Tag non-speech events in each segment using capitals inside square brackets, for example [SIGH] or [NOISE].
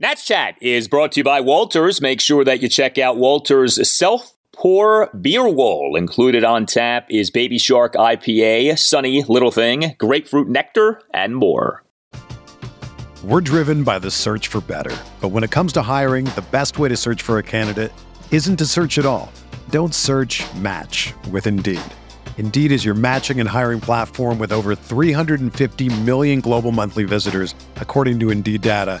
Nats Chat is brought to you by Walters. Make sure that you check out Walters' self pour beer wall. Included on tap is Baby Shark IPA, Sunny Little Thing, Grapefruit Nectar, and more. We're driven by the search for better. But when it comes to hiring, the best way to search for a candidate isn't to search at all. Don't search match with Indeed. Indeed is your matching and hiring platform with over 350 million global monthly visitors, according to Indeed data,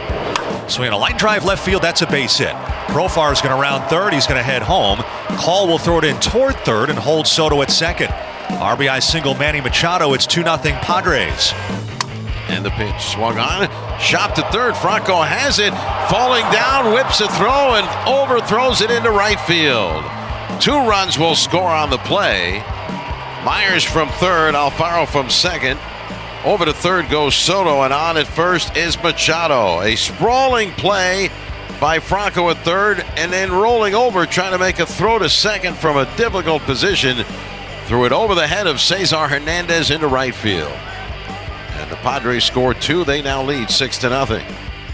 Swinging a line drive left field. That's a base hit. Profar is going to round third. He's going to head home. Call will throw it in toward third and hold Soto at second. RBI single Manny Machado. It's 2 0 Padres. And the pitch swung on. Shot to third. Franco has it. Falling down, whips a throw and overthrows it into right field. Two runs will score on the play. Myers from third, Alfaro from second. Over to third goes Soto, and on at first is Machado. A sprawling play by Franco at third, and then rolling over, trying to make a throw to second from a difficult position. Threw it over the head of Cesar Hernandez into right field. And the Padres score two. They now lead six to nothing.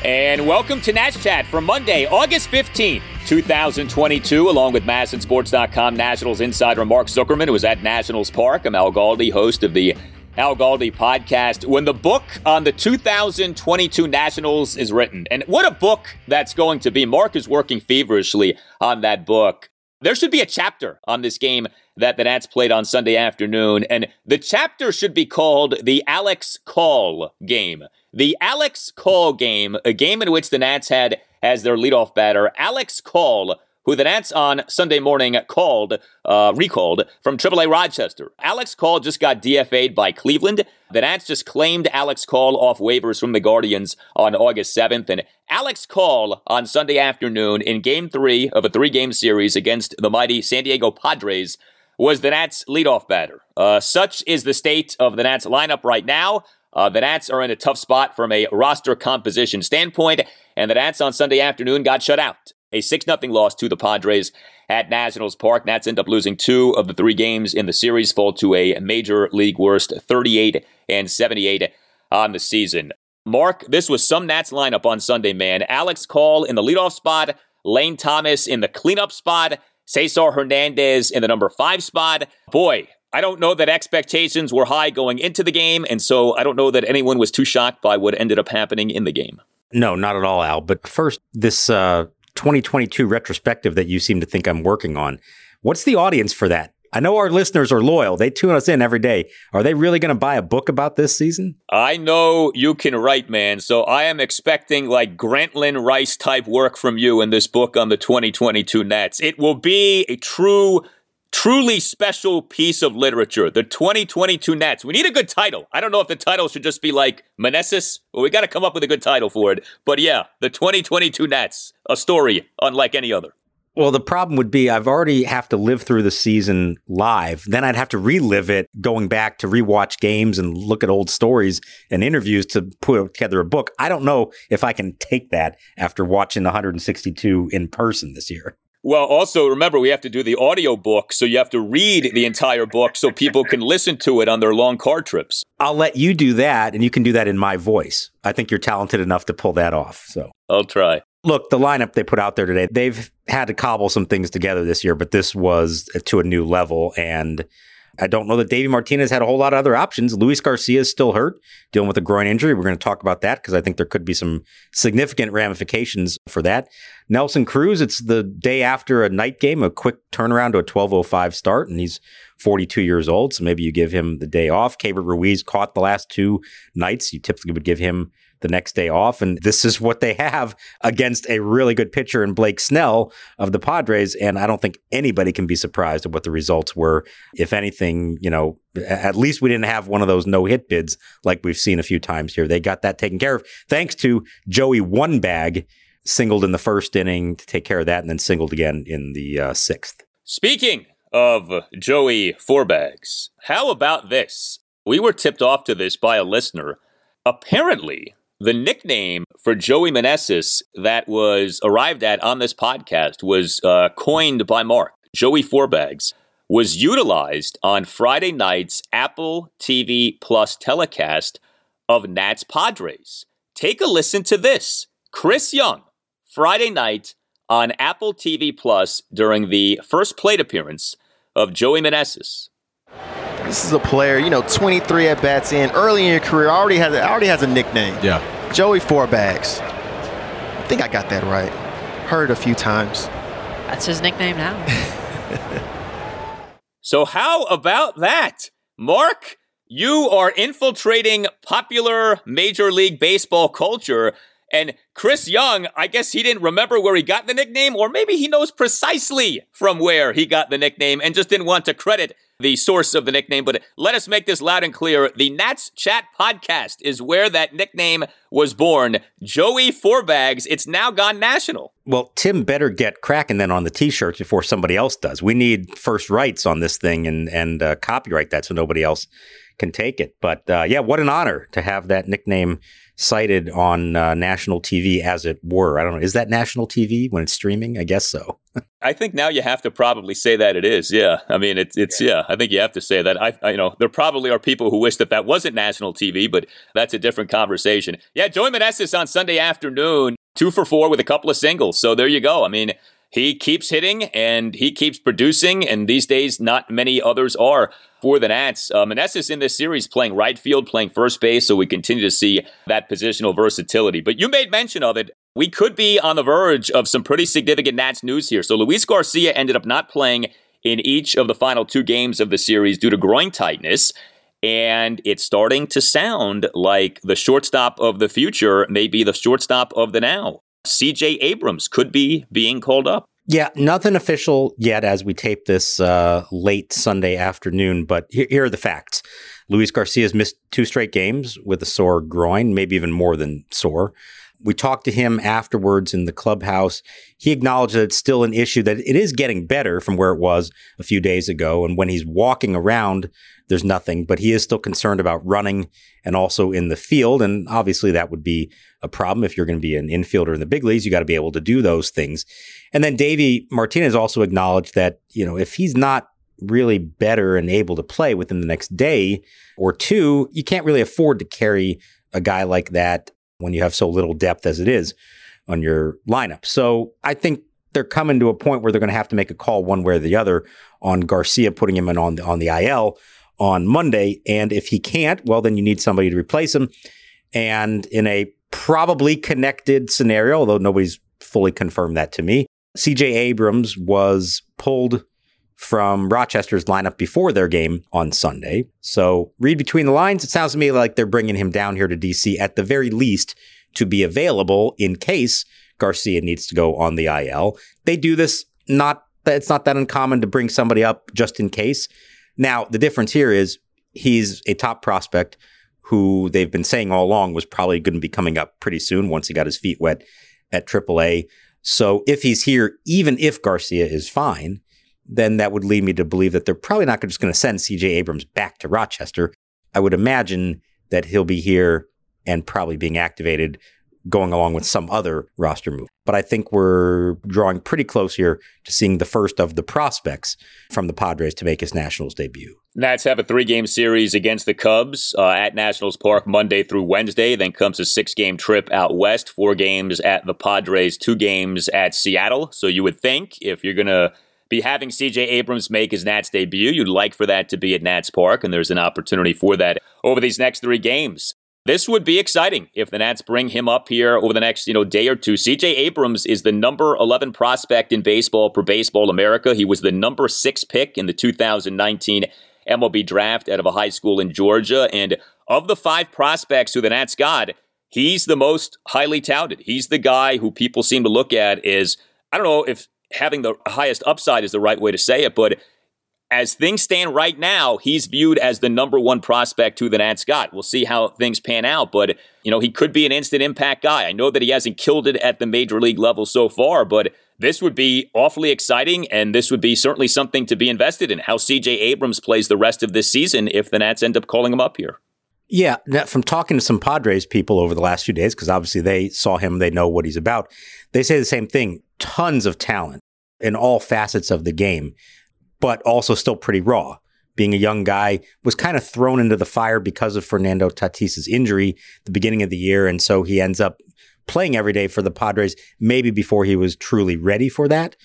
And welcome to Nats Chat for Monday, August 15th, 2022, along with MASNsports.com Nationals insider Mark Zuckerman, who is at Nationals Park. I'm Al Galdi, host of the Al Galdi podcast. When the book on the 2022 Nationals is written, and what a book that's going to be. Mark is working feverishly on that book. There should be a chapter on this game that the Nats played on Sunday afternoon, and the chapter should be called the Alex Call game. The Alex Call game, a game in which the Nats had as their leadoff batter Alex Call, who the Nats on Sunday morning called, uh, recalled from AAA Rochester. Alex Call just got DFA'd by Cleveland. The Nats just claimed Alex Call off waivers from the Guardians on August 7th, and Alex Call on Sunday afternoon in Game 3 of a three-game series against the mighty San Diego Padres was the Nats leadoff batter. Uh, such is the state of the Nats lineup right now. Uh, the Nats are in a tough spot from a roster composition standpoint, and the Nats on Sunday afternoon got shut out. A 6 0 loss to the Padres at Nationals Park. Nats end up losing two of the three games in the series, fall to a major league worst 38 and 78 on the season. Mark, this was some Nats lineup on Sunday, man. Alex Call in the leadoff spot, Lane Thomas in the cleanup spot, Cesar Hernandez in the number five spot. Boy, I don't know that expectations were high going into the game, and so I don't know that anyone was too shocked by what ended up happening in the game. No, not at all, Al. But first, this uh, 2022 retrospective that you seem to think I'm working on. What's the audience for that? I know our listeners are loyal. They tune us in every day. Are they really going to buy a book about this season? I know you can write, man. So I am expecting like Grantland Rice type work from you in this book on the 2022 Nats. It will be a true truly special piece of literature, the 2022 Nats. We need a good title. I don't know if the title should just be like Meneses, or we got to come up with a good title for it. But yeah, the 2022 Nats, a story unlike any other. Well, the problem would be I've already have to live through the season live. Then I'd have to relive it going back to rewatch games and look at old stories and interviews to put together a book. I don't know if I can take that after watching 162 in person this year. Well, also remember we have to do the audio book, so you have to read the entire book so people can listen to it on their long car trips. I'll let you do that, and you can do that in my voice. I think you're talented enough to pull that off. So I'll try. Look, the lineup they put out there today, they've had to cobble some things together this year, but this was to a new level. And I don't know that Davey Martinez had a whole lot of other options. Luis Garcia is still hurt, dealing with a groin injury. We're going to talk about that because I think there could be some significant ramifications for that. Nelson Cruz, it's the day after a night game, a quick turnaround to a 12:05 start, and he's 42 years old, so maybe you give him the day off. Keibert Ruiz caught the last two nights. You typically would give him the next day off. And this is what they [LAUGHS] have against a really good pitcher in Blake Snell of the Padres. And I don't think anybody can be surprised at what the results were. If anything, you know, at least we didn't have one of those no hit bids like we've seen a few times here. They got that taken care of thanks to Joey One Bag singled in the first inning to take care of that and then singled again in the uh, sixth. Speaking of Joey Four Bags, how about this? We were tipped off to this by a listener. Apparently, the nickname for Joey Meneses that was arrived at on this podcast was uh, coined by Mark. Joey Fourbags was utilized on Friday night's Apple TV Plus telecast of Nats Padres. Take a listen to this. Chris Young, Friday night on Apple TV Plus during the first plate appearance of Joey Meneses. This is a player, you know, 23 at bats in, early in your career, already has already has a nickname. Yeah. Joey Four Bags. I think I got that right. Heard a few times. That's his nickname now. [LAUGHS] so how about that, Mark? You are infiltrating popular Major League Baseball culture and Chris Young, I guess he didn't remember where he got the nickname, or maybe he knows precisely from where he got the nickname and just didn't want to credit the source of the nickname. But let us make this loud and clear. The Nats Chat podcast is where that nickname was born. Joey Fourbags, it's now gone national. Well, Tim better get cracking then on the t-shirts before somebody else does. We need first rights on this thing and, and uh, copyright that so nobody else can take it. But uh, yeah, what an honor to have that nickname cited on uh, national TV, as it were. I don't know. Is that national TV when it's streaming? I guess so. [LAUGHS] I think now you have to probably say that it is. Yeah. I mean, it's, it's, yeah, I think you have to say that. I, I, you know, there probably are people who wish that that wasn't national TV, but that's a different conversation. Yeah. Joey Meneses on Sunday afternoon, two for four with a couple of singles. So there you go. I mean, he keeps hitting and he keeps producing, and these days, not many others are for the Nats. Uh, Meneses in this series playing right field, playing first base, so we continue to see that positional versatility. But you made mention of it. We could be on the verge of some pretty significant Nats news here. So Luis Garcia ended up not playing in each of the final two games of the series due to groin tightness. And it's starting to sound like the shortstop of the future may be the shortstop of the now. CJ Abrams could be being called up. Yeah, nothing official yet as we tape this uh, late Sunday afternoon, but here, here are the facts. Luis Garcia's missed two straight games with a sore groin, maybe even more than sore. We talked to him afterwards in the clubhouse. He acknowledged that it's still an issue, that it is getting better from where it was a few days ago. And when he's walking around, there's nothing, but he is still concerned about running and also in the field. And obviously, that would be a problem if you're going to be an infielder in the big leagues. You got to be able to do those things. And then Davey Martinez also acknowledged that, you know, if he's not really better and able to play within the next day or two, you can't really afford to carry a guy like that when you have so little depth as it is on your lineup. So I think they're coming to a point where they're going to have to make a call one way or the other on Garcia putting him in on the, on the IL on Monday. And if he can't, well, then you need somebody to replace him. And in a probably connected scenario, although nobody's fully confirmed that to me, CJ Abrams was pulled from Rochester's lineup before their game on Sunday. So read between the lines. It sounds to me like they're bringing him down here to DC at the very least to be available in case Garcia needs to go on the IL. They do this not it's not that uncommon to bring somebody up just in case. Now, the difference here is he's a top prospect who they've been saying all along was probably going to be coming up pretty soon once he got his feet wet at AAA. So if he's here, even if Garcia is fine, then that would lead me to believe that they're probably not just going to send CJ Abrams back to Rochester. I would imagine that he'll be here and probably being activated going along with some other roster move. But I think we're drawing pretty close here to seeing the first of the prospects from the Padres to make his Nationals debut. Nats have a three game series against the Cubs uh, at Nationals Park Monday through Wednesday. Then comes a six game trip out west, four games at the Padres, two games at Seattle. So you would think if you're going to be having CJ Abrams make his Nats debut. You'd like for that to be at Nats Park, and there's an opportunity for that over these next three games. This would be exciting if the Nats bring him up here over the next, you know, day or two. CJ Abrams is the number 11 prospect in baseball for Baseball America. He was the number 6 pick in the 2019 MLB draft out of a high school in Georgia and of the 5 prospects who the Nats got, he's the most highly touted. He's the guy who people seem to look at as I don't know if having the highest upside is the right way to say it, but as things stand right now, he's viewed as the number one prospect who the Nats got. We'll see how things pan out, but you know he could be an instant impact guy. I know that he hasn't killed it at the major league level so far, but this would be awfully exciting, and this would be certainly something to be invested in. How C.J. Abrams plays the rest of this season if the Nats end up calling him up here. Yeah, from talking to some Padres people over the last few days, because obviously they saw him, they know what he's about. They say the same thing: tons of talent in all facets of the game but also still pretty raw. Being a young guy, was kind of thrown into the fire because of Fernando Tatis's injury the beginning of the year, and so he ends up playing every day for the Padres. Maybe before he was truly ready for that.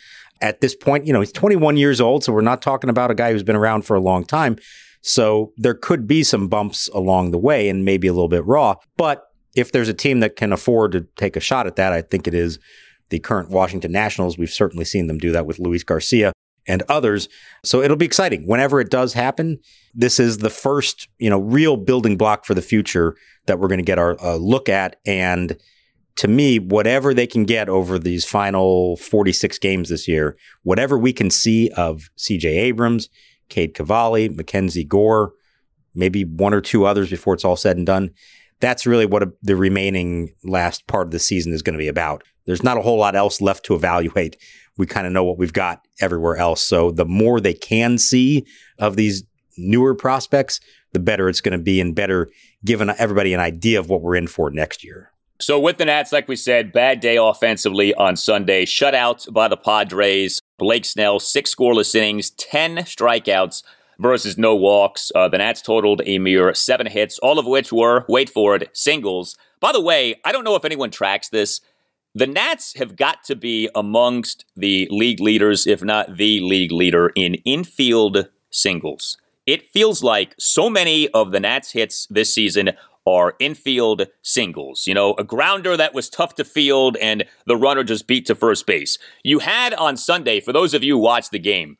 At this point, you know, he's 21 years old, so we're not talking about a guy who's been around for a long time. So there could be some bumps along the way, and maybe a little bit raw. But if there's a team that can afford to take a shot at that, I think it is the current Washington Nationals. We've certainly seen them do that with Luis Garcia and others. So it'll be exciting whenever it does happen. This is the first, you know, real building block for the future that we're going to get our uh, look at. And to me, whatever they can get over these final 46 games this year, whatever we can see of CJ Abrams, Cade Cavalli, Mackenzie Gore, maybe one or two others before it's all said and done. That's really what a, the remaining last part of the season is going to be about. There's not a whole lot else left to evaluate we kind of know what we've got everywhere else. So the more they can see of these newer prospects, the better it's going to be and better giving everybody an idea of what we're in for next year. So with the Nats, like we said, bad day offensively on Sunday. Shutout by the Padres. Blake Snell, six scoreless innings, 10 strikeouts versus no walks. Uh, the Nats totaled a mere seven hits, all of which were, wait for it, singles. By the way, I don't know if anyone tracks this. The Nats have got to be amongst the league leaders, if not the league leader, in infield singles. It feels like so many of the Nats hits this season are infield singles. You know, a grounder that was tough to field and the runner just beat to first base. You had on Sunday, for those of you who watched the game,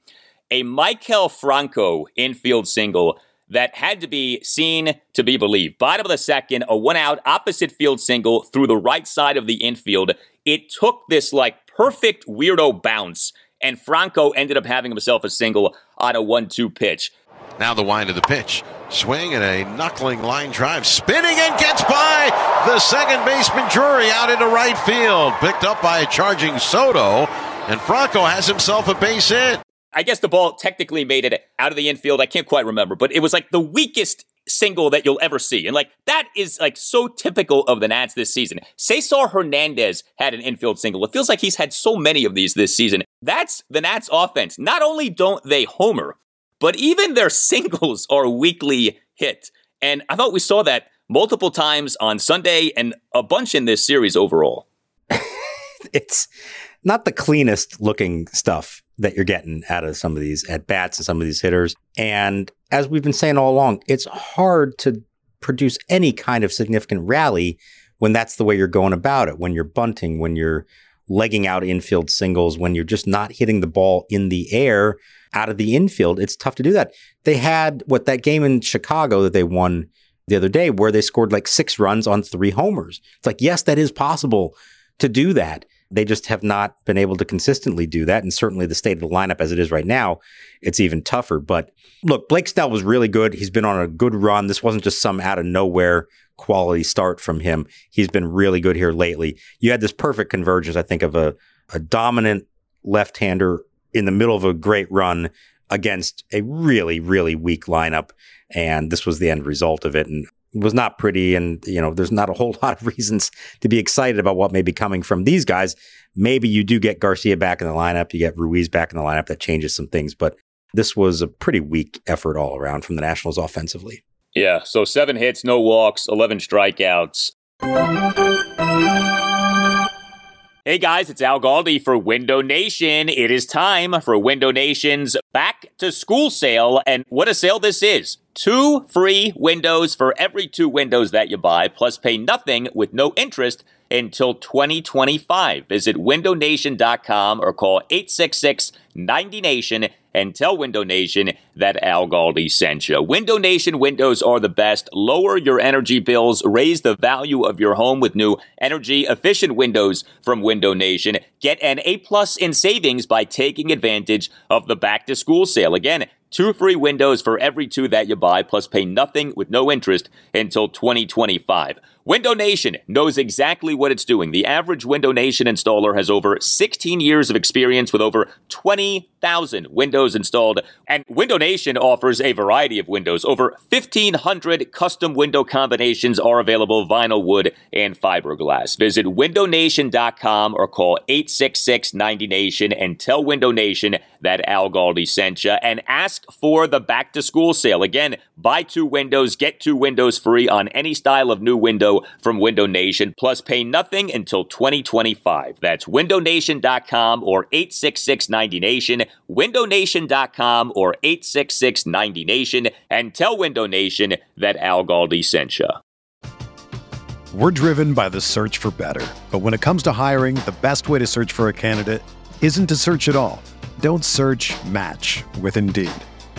a Michael Franco infield single that had to be seen to be believed. Bottom of the second, a one out opposite field single through the right side of the infield. It took this like perfect weirdo bounce, and Franco ended up having himself a single on a one two pitch. Now the wind of the pitch. Swing and a knuckling line drive. Spinning and gets by the second baseman Drury out into right field. Picked up by a charging Soto. And Franco has himself a base hit. I guess the ball technically made it out of the infield. I can't quite remember, but it was like the weakest single that you'll ever see. And like that is like so typical of the Nats this season. Cesar Hernandez had an infield single. It feels like he's had so many of these this season. That's the Nats offense. Not only don't they homer, but even their [LAUGHS] singles are weekly hit. And I thought we saw that multiple times on Sunday and a bunch in this series overall. [LAUGHS] it's not the cleanest looking stuff that you're getting out of some of these at bats and some of these hitters. And as we've been saying all along, it's hard to produce any kind of significant rally when that's the way you're going about it, when you're bunting, when you're legging out infield singles, when you're just not hitting the ball in the air out of the infield. It's tough to do that. They had what that game in Chicago that they won the other day where they scored like six runs on three homers. It's like, yes, that is possible to do that. They just have not been able to consistently do that. And certainly the state of the lineup as it is right now, it's even tougher. But look, Blake Snell was really good. He's been on a good run. This wasn't just some out of nowhere quality start from him. He's been really good here lately. You had this perfect convergence, I think, of a, a dominant left hander in the middle of a great run against a really, really weak lineup. And this was the end result of it. And was not pretty. And, you know, there's not a whole [LAUGHS] lot of reasons to be excited about what may be coming from these guys. Maybe you do get Garcia back in the lineup, you get Ruiz back in the lineup. That changes some things. But this was a pretty weak effort all around from the Nationals offensively. Yeah. So seven hits, no walks, 11 strikeouts. Hey guys, it's Al Galdi for Window Nation. It is time for Window Nation's back to school sale. And what a sale this is! Two free windows for every two windows that you buy, plus pay nothing with no interest until 2025. Visit windownation.com or call 866 90Nation and tell Window Nation that Al Galdi sent you. Window Nation windows are the best. Lower your energy bills, raise the value of your home with new energy efficient windows from Window Nation. Get an A plus in savings by taking advantage of the back to school sale. Again, Two free windows for every two that you buy, plus pay nothing with no interest until 2025. Window Nation knows exactly what it's doing. The average Window Nation installer has over 16 years of experience with over 20,000 windows installed. And Window Nation offers a variety of windows. Over 1,500 custom window combinations are available vinyl, wood, and fiberglass. Visit windownation.com or call 866 90Nation and tell Window Nation that Al Galdi sent you and ask for the back to school sale. Again, buy two windows, get two windows free on any style of new window from Window Nation, plus pay nothing until 2025. That's windownation.com or 866-90Nation, windownation.com or 866-90Nation, and tell Window Nation that Al Galdi sent you. We're driven by the search for better. But when it comes to hiring, the best way to search for a candidate isn't to search at all. Don't search match with Indeed.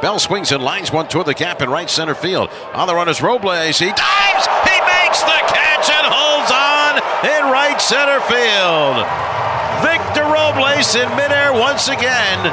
Bell swings and lines one toward the gap in right center field. On the run is Robles. He dives. He makes the catch and holds on in right center field. Victor Robles in midair once again.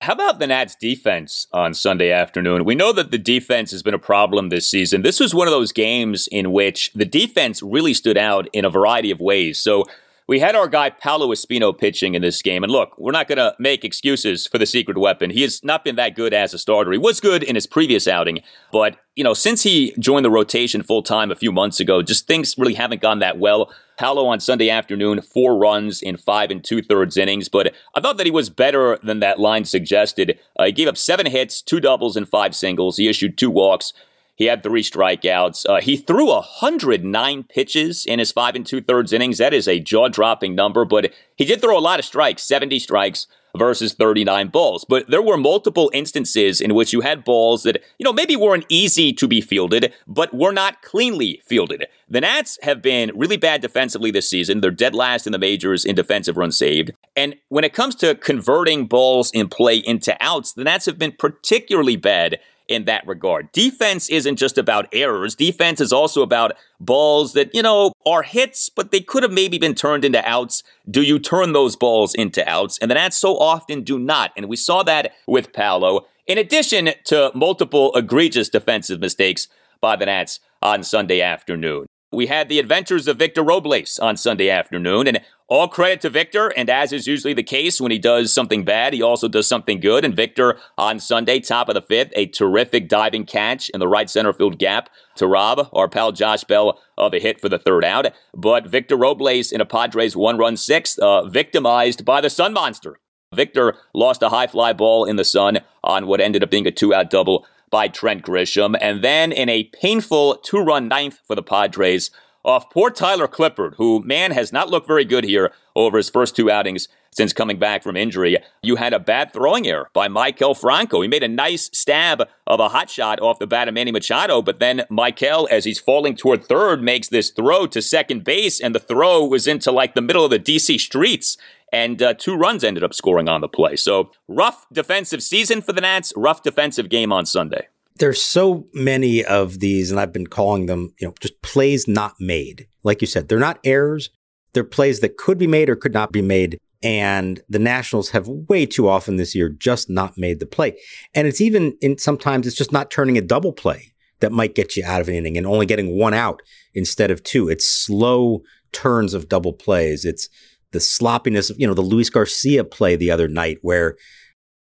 How about the Nats defense on Sunday afternoon? We know that the defense has been a problem this season. This was one of those games in which the defense really stood out in a variety of ways. So we had our guy Paolo Espino pitching in this game. And look, we're not going to make excuses for the secret weapon. He has not been that good as a starter. He was good in his previous outing, but, you know, since he joined the rotation full time a few months ago, just things really haven't gone that well. Paolo on Sunday afternoon, four runs in five and two thirds innings, but I thought that he was better than that line suggested. Uh, he gave up seven hits, two doubles, and five singles. He issued two walks. He had three strikeouts. Uh, he threw 109 pitches in his five and two thirds innings. That is a jaw dropping number, but he did throw a lot of strikes, 70 strikes versus 39 balls. But there were multiple instances in which you had balls that, you know, maybe weren't easy to be fielded, but were not cleanly fielded. The Nats have been really bad defensively this season. They're dead last in the majors in defensive runs saved. And when it comes to converting balls in play into outs, the Nats have been particularly bad in that regard. Defense isn't just about errors. Defense is also about balls that, you know, are hits, but they could have maybe been turned into outs. Do you turn those balls into outs? And the Nats so often do not. And we saw that with Paolo. In addition to multiple egregious defensive mistakes by the Nats on Sunday afternoon. We had the adventures of Victor Robles on Sunday afternoon, and all credit to Victor, and as is usually the case when he does something bad, he also does something good. And Victor on Sunday, top of the fifth, a terrific diving catch in the right center field gap to rob our pal Josh Bell of a hit for the third out. But Victor Robles in a Padres one run sixth, uh, victimized by the Sun Monster. Victor lost a high fly ball in the sun on what ended up being a two out double by Trent Grisham. And then in a painful two run ninth for the Padres, off poor Tyler Clippard, who, man, has not looked very good here over his first two outings since coming back from injury. You had a bad throwing error by Michael Franco. He made a nice stab of a hot shot off the bat of Manny Machado, but then Michael, as he's falling toward third, makes this throw to second base, and the throw was into like the middle of the DC streets. And uh, two runs ended up scoring on the play. So rough defensive season for the Nats, rough defensive game on Sunday there's so many of these, and I've been calling them, you know, just plays not made. Like you said, they're not errors. They're plays that could be made or could not be made. And the Nationals have way too often this year just not made the play. And it's even in sometimes it's just not turning a double play that might get you out of an inning and only getting one out instead of two. It's slow turns of double plays. It's the sloppiness of, you know, the Luis Garcia play the other night where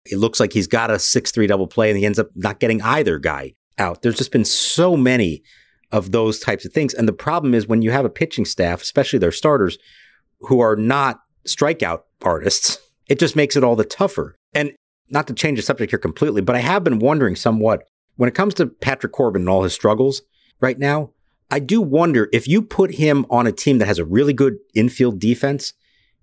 it looks like he's got a 6 3 double play and he ends up not getting either guy out. There's just been so many of those types of things. And the problem is when you have a pitching staff, especially their starters, who are not strikeout artists, it just makes it all the tougher. And not to change the subject here completely, but I have been wondering somewhat when it comes to Patrick Corbin and all his struggles right now. I do wonder if you put him on a team that has a really good infield defense,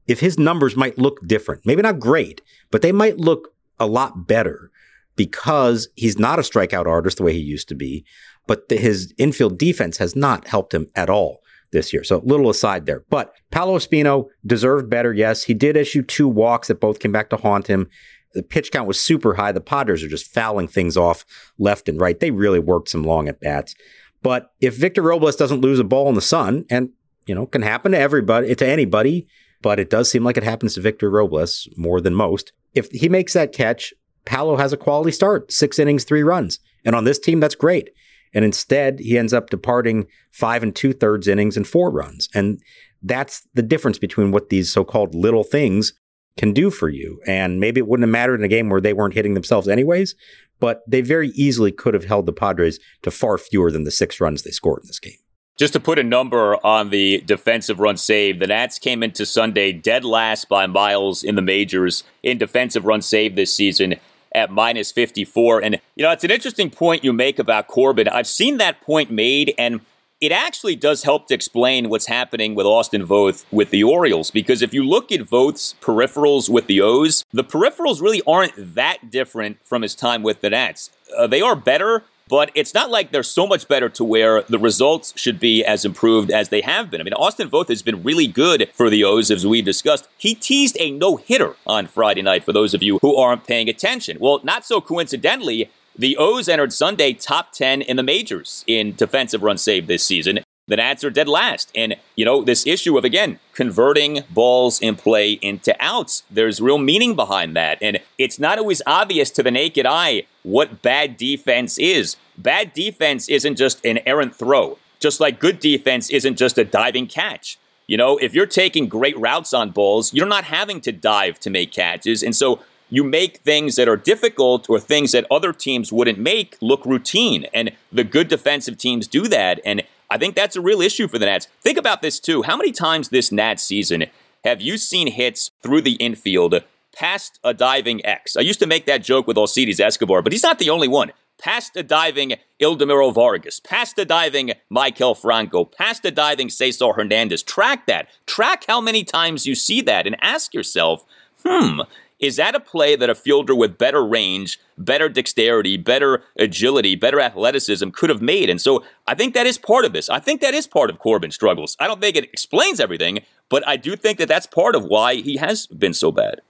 if his numbers might look different. Maybe not great, but they might look a lot better because he's not a strikeout artist the way he used to be, but the, his infield defense has not helped him at all this year. So little aside there. But Paolo Espino deserved better. Yes, he did issue two walks that both came back to haunt him. The pitch count was super high. The Padres are just fouling things off left and right. They really worked some long at bats. But if Victor Robles doesn't lose a ball in the sun, and you know, can happen to everybody, to anybody, but it does seem like it happens to Victor Robles more than most if he makes that catch, Paolo has a quality start, six innings, three runs. And on this team, that's great. And instead, he ends up departing five and two thirds innings and four runs. And that's the difference between what these so called little things can do for you. And maybe it wouldn't have mattered in a game where they weren't hitting themselves anyways, but they very easily could have held the Padres to far fewer than the six runs they scored in this game. Just to put a number on the defensive run saved, the Nats came into Sunday dead last by miles in the majors in defensive run saved this season at minus 54. And, you know, it's an interesting point you make about Corbin. I've seen that point made, and it actually does help to explain what's happening with Austin Voth with the Orioles. Because if you look at Voth's peripherals with the O's, the peripherals really aren't that different from his time with the Nats. Uh, they are better, but it's not like they're so much better to where the results should be as improved as they have been. I mean, Austin Voth has been really good for the O's, as we discussed. He teased a no hitter on Friday night for those of you who aren't paying attention. Well, not so coincidentally, the O's entered Sunday top 10 in the majors in defensive run saved this season the Nats are dead last. And, you know, this issue of, again, converting balls in play into outs, there's real meaning behind that. And it's not always obvious to the naked eye what bad defense is. Bad defense isn't just an errant throw, just like good defense isn't just a diving catch. You know, if you're taking great routes on balls, you're not having to dive to make catches. And so you make things that are difficult or things that other teams wouldn't make look routine. And the good defensive teams do that. And I think that's a real issue for the Nats. Think about this too. How many times this Nats season have you seen hits through the infield past a diving X? I used to make that joke with Alcides Escobar, but he's not the only one. Past a diving Ildemaro Vargas, past a diving Michael Franco, past a diving Cesar Hernandez. Track that. Track how many times you see that and ask yourself, hmm, is that a play that a fielder with better range, better dexterity, better agility, better athleticism could have made? And so I think that is part of this. I think that is part of Corbin's struggles. I don't think it explains everything, but I do think that that's part of why he has been so bad.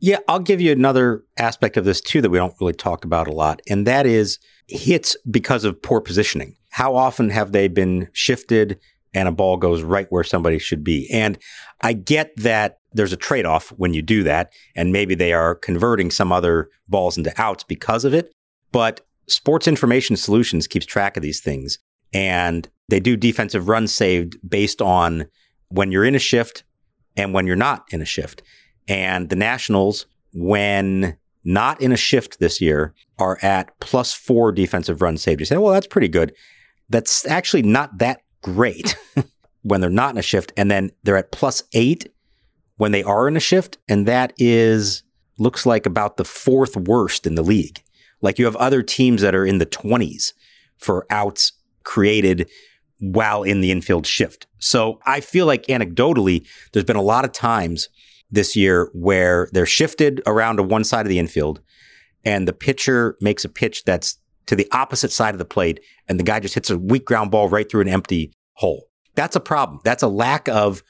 Yeah, I'll give you another aspect of this too that we don't really talk about a lot, and that is hits because of poor positioning. How often have they been shifted and a ball goes right where somebody should be? And I get that there's a trade off when you do that. And maybe they are converting some other balls into outs because of it. But Sports Information Solutions keeps track of these things. And they do defensive runs saved based on when you're in a shift, and when you're not in a shift. And the Nationals, when not in a shift this year, are at plus four defensive run saved. You say, well, that's pretty good. That's actually not that great [LAUGHS] when they're not in a shift. And then they're at plus eight when they are in a shift. And that is, looks like about the fourth worst in the league. Like you have other teams that are in the 20s for outs created while in the infield shift. So I feel like anecdotally, there's been a lot of times this year where they're shifted around to one side of the infield and the pitcher makes a pitch that's to the opposite side of the plate and the guy just hits a weak ground ball right through an empty hole. That's a problem. That's a lack of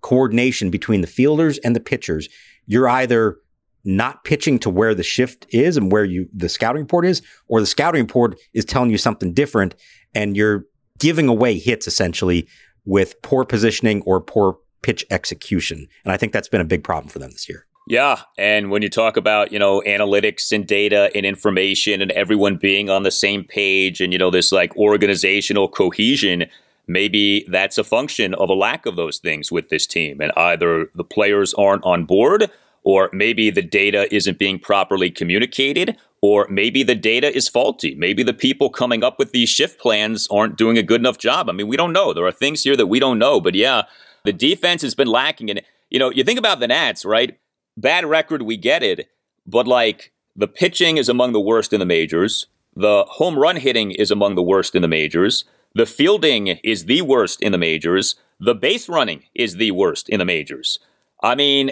coordination between the fielders and the pitchers. You're either not pitching to where the shift is and where you the scouting report is, or the scouting report is telling you something different and you're giving away hits essentially with poor positioning or poor pitch execution. And I think that's been a big problem for them this year. Yeah, and when you talk about, you know, analytics and data and information and everyone being on the same page and you know this like organizational cohesion, maybe that's a function of a lack of those things with this team and either the players aren't on board or maybe the data isn't being properly communicated or maybe the data is faulty. Maybe the people coming up with these shift plans aren't doing a good enough job. I mean, we don't know. There are things here that we don't know. But yeah, the defense has been lacking. And, you know, you think about the Nats, right? Bad record, we get it. But like the pitching is among the worst in the majors. The home run hitting is among the worst in the majors. The fielding is the worst in the majors. The base running is the worst in the majors. I mean,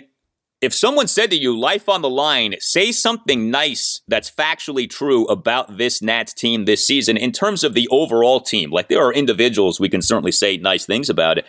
if someone said to you, life on the line, say something nice that's factually true about this Nats team this season in terms of the overall team, like there are individuals we can certainly say nice things about it.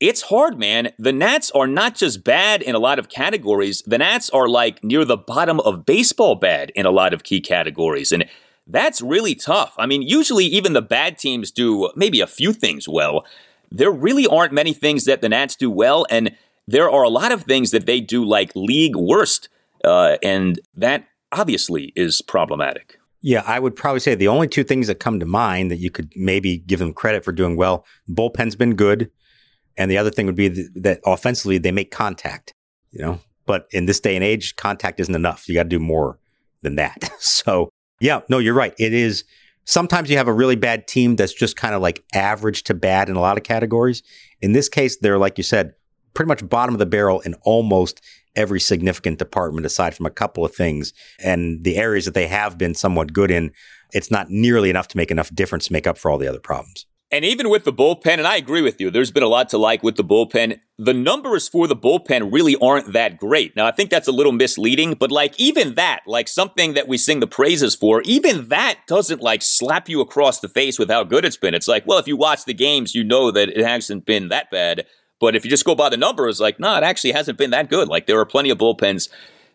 It's hard, man. The Nats are not just bad in a lot of categories, the Nats are like near the bottom of baseball bad in a lot of key categories. And that's really tough. I mean, usually even the bad teams do maybe a few things well. There really aren't many things that the Nats do well. And there are a lot of things that they do like league worst, uh, and that obviously is problematic. Yeah, I would probably say the only two things that come to mind that you could maybe give them credit for doing well, bullpen's been good, and the other thing would be that offensively they make contact. You know, but in this day and age, contact isn't enough. You got to do more than that. [LAUGHS] So yeah, no, you're right. It is. Sometimes you have a really bad team that's just kind of like average to bad in a lot of categories. In this case, they're like you said, pretty much bottom of the barrel in almost every significant department aside from a couple of things. And the areas that they have been somewhat good in, it's not nearly enough to make enough difference to make up for all the other problems. And even with the bullpen, and I agree with you, there's been a lot to like with the bullpen. The numbers for the bullpen really aren't that great. Now, I think that's a little misleading, but like even that, like something that we sing the praises for, even that doesn't like slap you across the face with how good it's been. It's like, well, if you watch the games, you know that it hasn't been that bad. But if you just go by the numbers, like, no, it actually hasn't been that good. Like, there are plenty of bullpens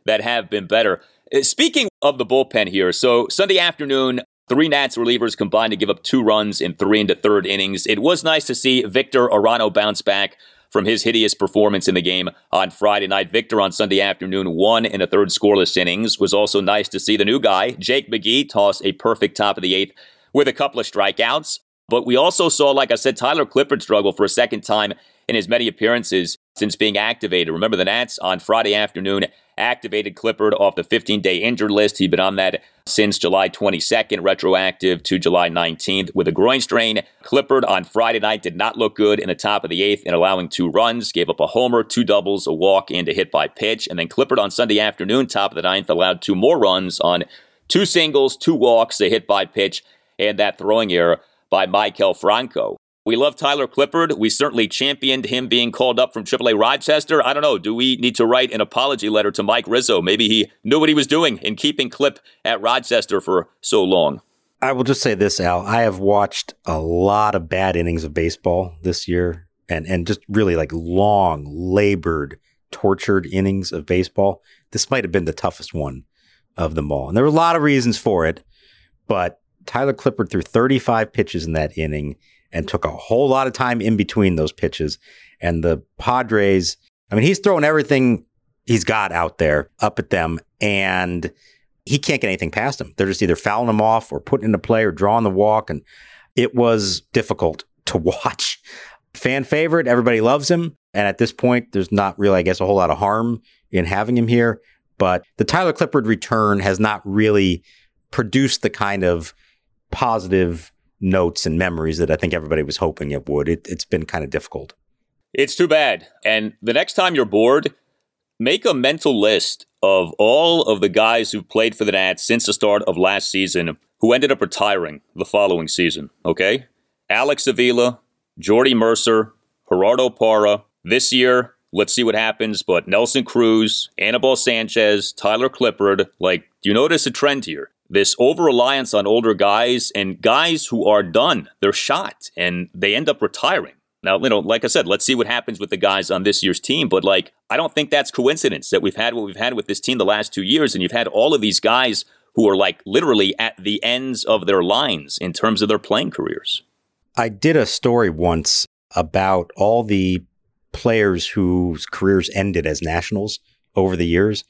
that have been better. Uh, speaking of the bullpen here, so Sunday afternoon, three Nats relievers combined to give up two runs in three into third innings. It was nice to see Victor Arano bounce back from his hideous performance in the game on Friday night. Victor on Sunday afternoon won in a third scoreless innings. Was also nice to see the new guy, Jake McGee, toss a perfect top of the eighth with a couple of strikeouts. But we also saw, like I said, Tyler Clippard struggle for a second time in his many appearances since being activated. Remember, the Nats on Friday afternoon activated Clippard off the 15 day injured list. He'd been on that since July 22nd, retroactive to July 19th with a groin strain. Clippard on Friday night did not look good in the top of the eighth in allowing two runs, gave up a homer, two doubles, a walk, and a hit by pitch. And then Clippard on Sunday afternoon, top of the ninth, allowed two more runs on two singles, two walks, a hit by pitch, and that throwing error by Michael Franco. We love Tyler Clippard. We certainly championed him being called up from AAA Rochester. I don't know. Do we need to write an apology letter to Mike Rizzo? Maybe he knew what he was doing in keeping Clip at Rochester for so long. I will just say this, Al. I have watched a lot of bad innings of baseball this year and, and just really like long, labored, tortured innings of baseball. This might have been the toughest one of them all. And there were a lot of reasons for it, but Tyler Clippard threw 35 pitches in that inning and took a whole lot of time in between those pitches. And the Padres, I mean, he's throwing everything he's got out there up at them, and he can't get anything past them. They're just either fouling him off or putting into play or drawing the walk. And it was difficult to [LAUGHS] watch. Fan favorite, everybody loves him. And at this point, there's not really, I guess, a whole lot of harm in having him here. But the Tyler Clippard return has not really produced the kind of positive notes and memories that I think everybody was hoping it would. It, it's been kind of difficult. It's too bad. And the next time you're bored, make a mental list of all of the guys who played for the Nats since the start of last season who ended up retiring the following season, okay? Alex Avila, Jordy Mercer, Gerardo Parra. This year, let's see what happens, but Nelson Cruz, Anibal Sanchez, Tyler Clippard, like, do you notice a trend here? This over reliance on older guys and guys who are done, they're shot, and they end up retiring. Now, you know, like I said, let's see what happens with the guys on this year's team. But like, I don't think that's coincidence that we've had what we've had with this team the last two years, and you've had all of these guys who are like literally at the ends of their lines in terms of their playing careers. I did a story once about all the players whose careers ended as nationals over the years.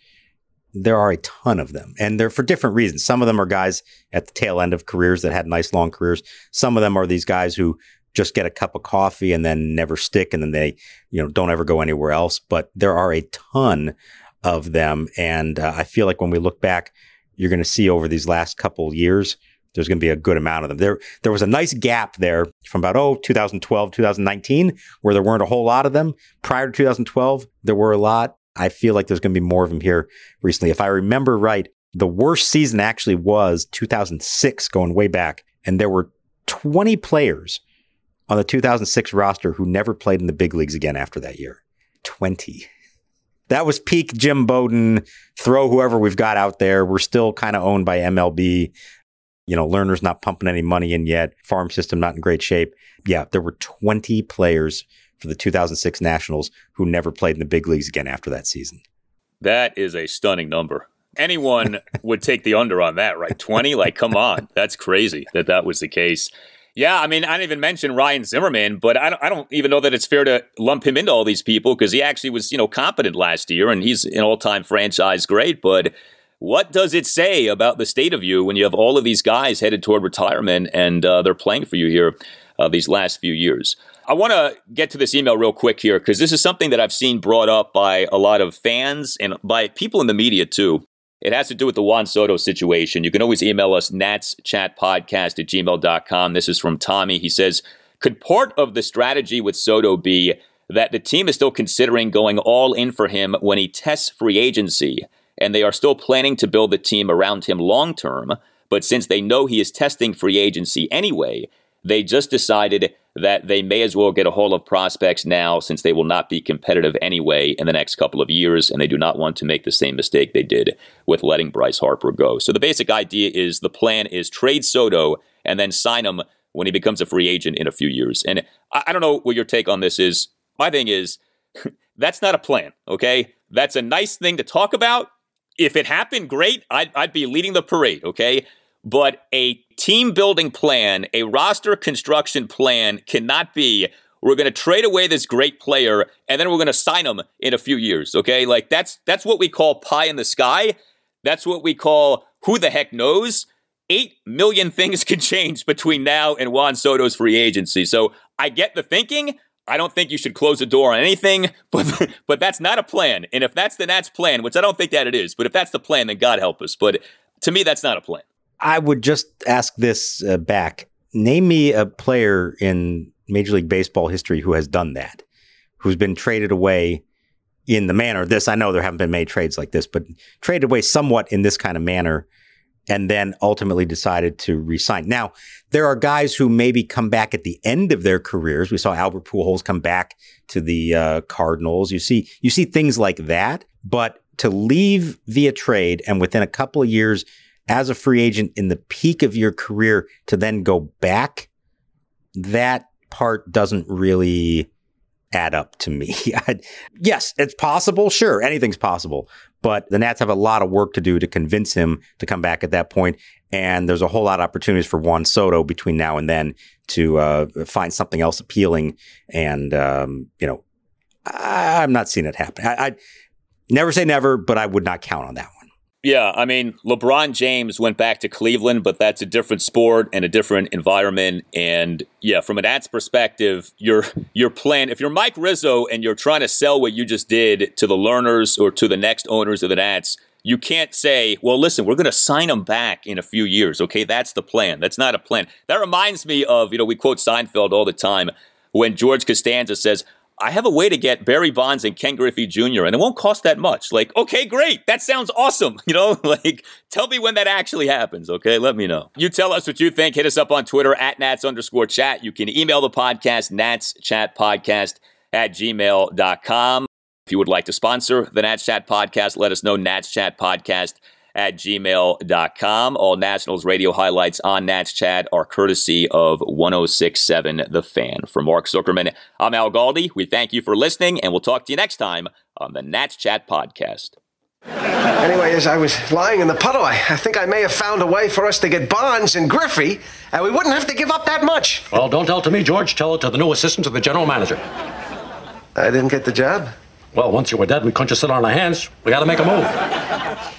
There are a ton of them, and they're for different reasons. Some of them are guys at the tail end of careers that had nice long careers. Some of them are these guys who just get a cup of coffee and then never stick and then they, you know, don't ever go anywhere else. But there are a ton of them. And uh, I feel like when we look back, you're going to see over these last couple years, there's going to be a good amount of them. There, there was a nice gap there from about, oh, 2012, 2019, where there weren't a whole lot of them. Prior to 2012, there were a lot. I feel like there's going to be more of them here recently. If I remember right, the worst season actually was 2006, going way back. And there were 20 players on the 2006 roster who never played in the big leagues again after that year. 20. That was peak Jim Bowden. Throw whoever we've got out there. We're still kind of owned by MLB. You know, Lerners not pumping any money in yet. Farm system not in great shape. Yeah, there were 20 players for the 2006 Nationals who never played in the big leagues again after that season. That is a stunning number. Anyone [LAUGHS] would take the under on that, right? 20? Like, come on. That's crazy that that was the case. Yeah, I mean, I didn't even mention Ryan Zimmerman, but I don't, I don't even know that it's fair to lump him into all these people because he actually was, you know, competent last year and he's an all-time franchise great. But what does it say about the state of you when you have all of these guys headed toward retirement and uh, they're playing for you here uh, these last few years? I want to get to this email real quick here because this is something that I've seen brought up by a lot of fans and by people in the media too. It has to do with the Juan Soto situation. You can always email us, natschatpodcast at gmail.com. This is from Tommy. He says, Could part of the strategy with Soto be that the team is still considering going all in for him when he tests free agency, and they are still planning to build the team around him long term? But since they know he is testing free agency anyway, they just decided that they may as well get a hold of prospects now since they will not be competitive anyway in the next couple of years, and they do not want to make the same mistake they did with letting Bryce Harper go. So the basic idea is the plan is trade Soto and then sign him when he becomes a free agent in a few years. And I, I don't know what your take on this is. My thing is, [LAUGHS] that's not a plan, okay? That's a nice thing to talk about. If it happened, great. I'd, I'd be leading the parade, okay? But a team building plan, a roster construction plan cannot be we're going to trade away this great player and then we're going to sign him in a few years, okay? Like that's that's what we call pie in the sky. That's what we call who the heck knows. 8 million [LAUGHS] things can change between now and Juan Soto's free agency. So, I get the thinking. I don't think you should close the door on anything, [LAUGHS] but but that's not a plan. And if that's the Nats plan, which I don't think that it is, but if that's the plan, then God help us. But to me, that's not a plan. I would just ask this uh, back. Name me a player in Major League Baseball history who has done that, who's been traded away in the manner this. I know there haven't been many trades like this, but traded away somewhat in this kind of manner and then ultimately decided to resign. Now, there are guys who maybe come back at the end of their careers. We saw Albert Pujols come back to the uh, Cardinals. You see, you see things like that, but to leave via trade and within a couple of years as a free agent in the peak of your career to then go back, that part doesn't really add up to me. [LAUGHS] yes, it's possible. Sure, anything's possible. But the Nats have a lot of work to do to convince him to come back at that point. And there's a whole lot of opportunities for Juan Soto between now and then to uh, find something else appealing. And, um, you know, I, am not seeing it happen. I, I never say never, but I would not count on that one. Yeah, I mean, LeBron James went back to Cleveland, but that's a different sport and a different environment. And yeah, from an ads perspective, your your plan, if you're Mike Rizzo and you're trying to sell what you just did to the Lerners or to the next owners of the Nats, you can't say, well, listen, we're going to sign them back in a few years. Okay, that's the plan. That's not a plan. That reminds me of, you know, we quote Seinfeld all the time when George Costanza says, I have a way to get Barry Bonds and Ken Griffey Jr. and it won't cost that much. Like, okay, great. That sounds awesome. [LAUGHS] You know, [LAUGHS] like tell me when that actually happens. Okay. Let me know. You tell us what you think. Hit us up on Twitter at Nats underscore chat. You can email the podcast, Nats Chat Podcast at gmail.com. If you would like to sponsor the Nats Chat Podcast, let us know. Nats Chat Podcast at gmail.com. All Nationals radio highlights on Nats Chat are courtesy of 1067 The Fan. For Mark Zuckerman, I'm Al Galdi. We thank you for listening, and we'll talk to you next time on the Nats Chat Podcast. Anyway, as I was lying in the puddle, I, I think I may have found a way for us to get Bonds and Griffey, and we wouldn't have to give up that much. Well, don't tell it to me, George. Tell it to the new assistant to the general manager. I didn't get the job. Well, once you were dead, we couldn't just sit on our hands. We got to make a move.